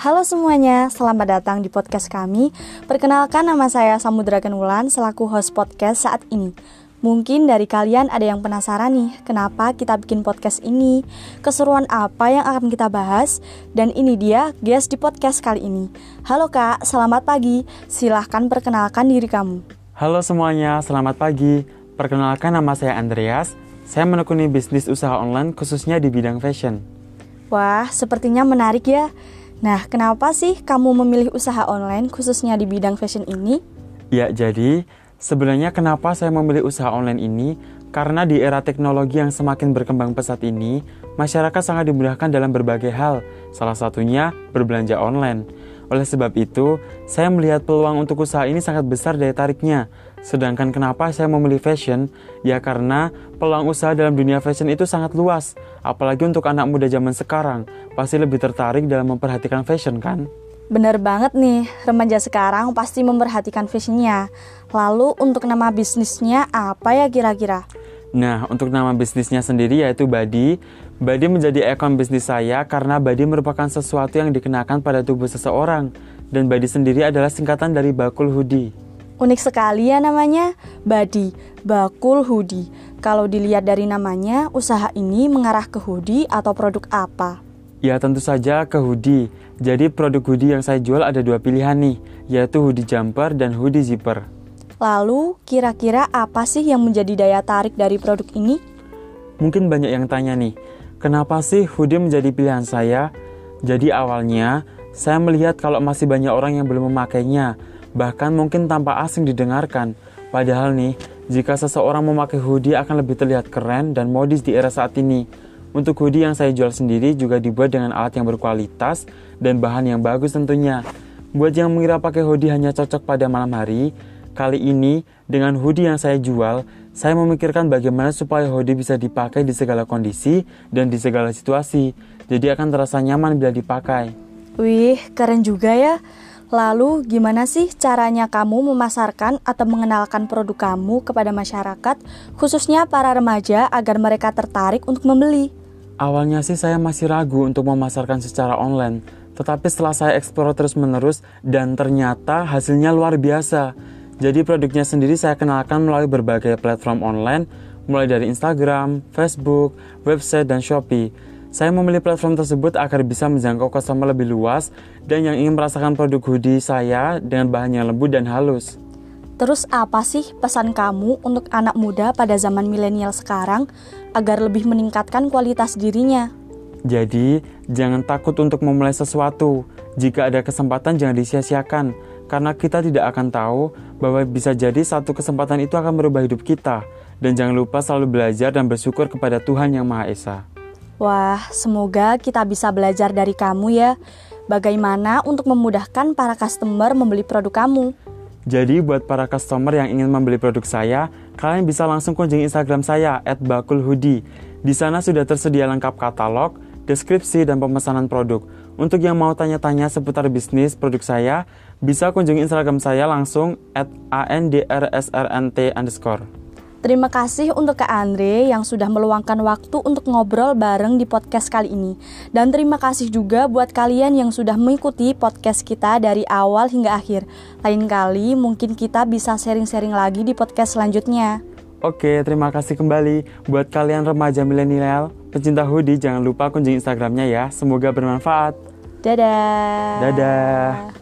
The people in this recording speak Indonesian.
Halo semuanya, selamat datang di podcast kami. Perkenalkan nama saya Samudra Kenulan selaku host podcast saat ini. Mungkin dari kalian ada yang penasaran nih, kenapa kita bikin podcast ini? Keseruan apa yang akan kita bahas? Dan ini dia guest di podcast kali ini. Halo Kak, selamat pagi. Silahkan perkenalkan diri kamu. Halo semuanya, selamat pagi. Perkenalkan nama saya Andreas. Saya menekuni bisnis usaha online khususnya di bidang fashion. Wah, sepertinya menarik ya. Nah, kenapa sih kamu memilih usaha online khususnya di bidang fashion ini? Ya, jadi sebenarnya kenapa saya memilih usaha online ini? Karena di era teknologi yang semakin berkembang pesat ini, masyarakat sangat dimudahkan dalam berbagai hal, salah satunya berbelanja online. Oleh sebab itu, saya melihat peluang untuk usaha ini sangat besar daya tariknya. Sedangkan kenapa saya memilih fashion? Ya karena peluang usaha dalam dunia fashion itu sangat luas. Apalagi untuk anak muda zaman sekarang, pasti lebih tertarik dalam memperhatikan fashion kan? Bener banget nih, remaja sekarang pasti memperhatikan fashionnya. Lalu untuk nama bisnisnya apa ya kira-kira? Nah, untuk nama bisnisnya sendiri yaitu Badi. Badi menjadi ekon bisnis saya karena Badi merupakan sesuatu yang dikenakan pada tubuh seseorang. Dan Badi sendiri adalah singkatan dari bakul hoodie. Unik sekali ya namanya, Badi, bakul hoodie. Kalau dilihat dari namanya, usaha ini mengarah ke hoodie atau produk apa? Ya tentu saja ke hoodie. Jadi produk hoodie yang saya jual ada dua pilihan nih, yaitu hoodie jumper dan hoodie zipper. Lalu, kira-kira apa sih yang menjadi daya tarik dari produk ini? Mungkin banyak yang tanya nih, kenapa sih hoodie menjadi pilihan saya? Jadi awalnya, saya melihat kalau masih banyak orang yang belum memakainya, bahkan mungkin tanpa asing didengarkan. Padahal nih, jika seseorang memakai hoodie akan lebih terlihat keren dan modis di era saat ini. Untuk hoodie yang saya jual sendiri juga dibuat dengan alat yang berkualitas dan bahan yang bagus tentunya. Buat yang mengira pakai hoodie hanya cocok pada malam hari, Kali ini, dengan hoodie yang saya jual, saya memikirkan bagaimana supaya hoodie bisa dipakai di segala kondisi dan di segala situasi, jadi akan terasa nyaman bila dipakai. Wih, keren juga ya. Lalu, gimana sih caranya kamu memasarkan atau mengenalkan produk kamu kepada masyarakat, khususnya para remaja, agar mereka tertarik untuk membeli? Awalnya sih saya masih ragu untuk memasarkan secara online, tetapi setelah saya eksplor terus-menerus dan ternyata hasilnya luar biasa. Jadi produknya sendiri saya kenalkan melalui berbagai platform online, mulai dari Instagram, Facebook, website, dan Shopee. Saya memilih platform tersebut agar bisa menjangkau customer lebih luas dan yang ingin merasakan produk hoodie saya dengan bahan yang lembut dan halus. Terus apa sih pesan kamu untuk anak muda pada zaman milenial sekarang agar lebih meningkatkan kualitas dirinya? Jadi, jangan takut untuk memulai sesuatu. Jika ada kesempatan jangan disia-siakan karena kita tidak akan tahu bahwa bisa jadi satu kesempatan itu akan merubah hidup kita. Dan jangan lupa selalu belajar dan bersyukur kepada Tuhan Yang Maha Esa. Wah, semoga kita bisa belajar dari kamu ya. Bagaimana untuk memudahkan para customer membeli produk kamu? Jadi buat para customer yang ingin membeli produk saya, kalian bisa langsung kunjungi Instagram saya @bakulhoodie. Di sana sudah tersedia lengkap katalog, deskripsi, dan pemesanan produk. Untuk yang mau tanya-tanya seputar bisnis produk saya, bisa kunjungi Instagram saya langsung at andrsrnt underscore. Terima kasih untuk Kak Andre yang sudah meluangkan waktu untuk ngobrol bareng di podcast kali ini. Dan terima kasih juga buat kalian yang sudah mengikuti podcast kita dari awal hingga akhir. Lain kali mungkin kita bisa sharing-sharing lagi di podcast selanjutnya. Oke, terima kasih kembali. Buat kalian remaja milenial, pecinta hoodie, jangan lupa kunjungi Instagramnya ya. Semoga bermanfaat. Dadah. Dadah.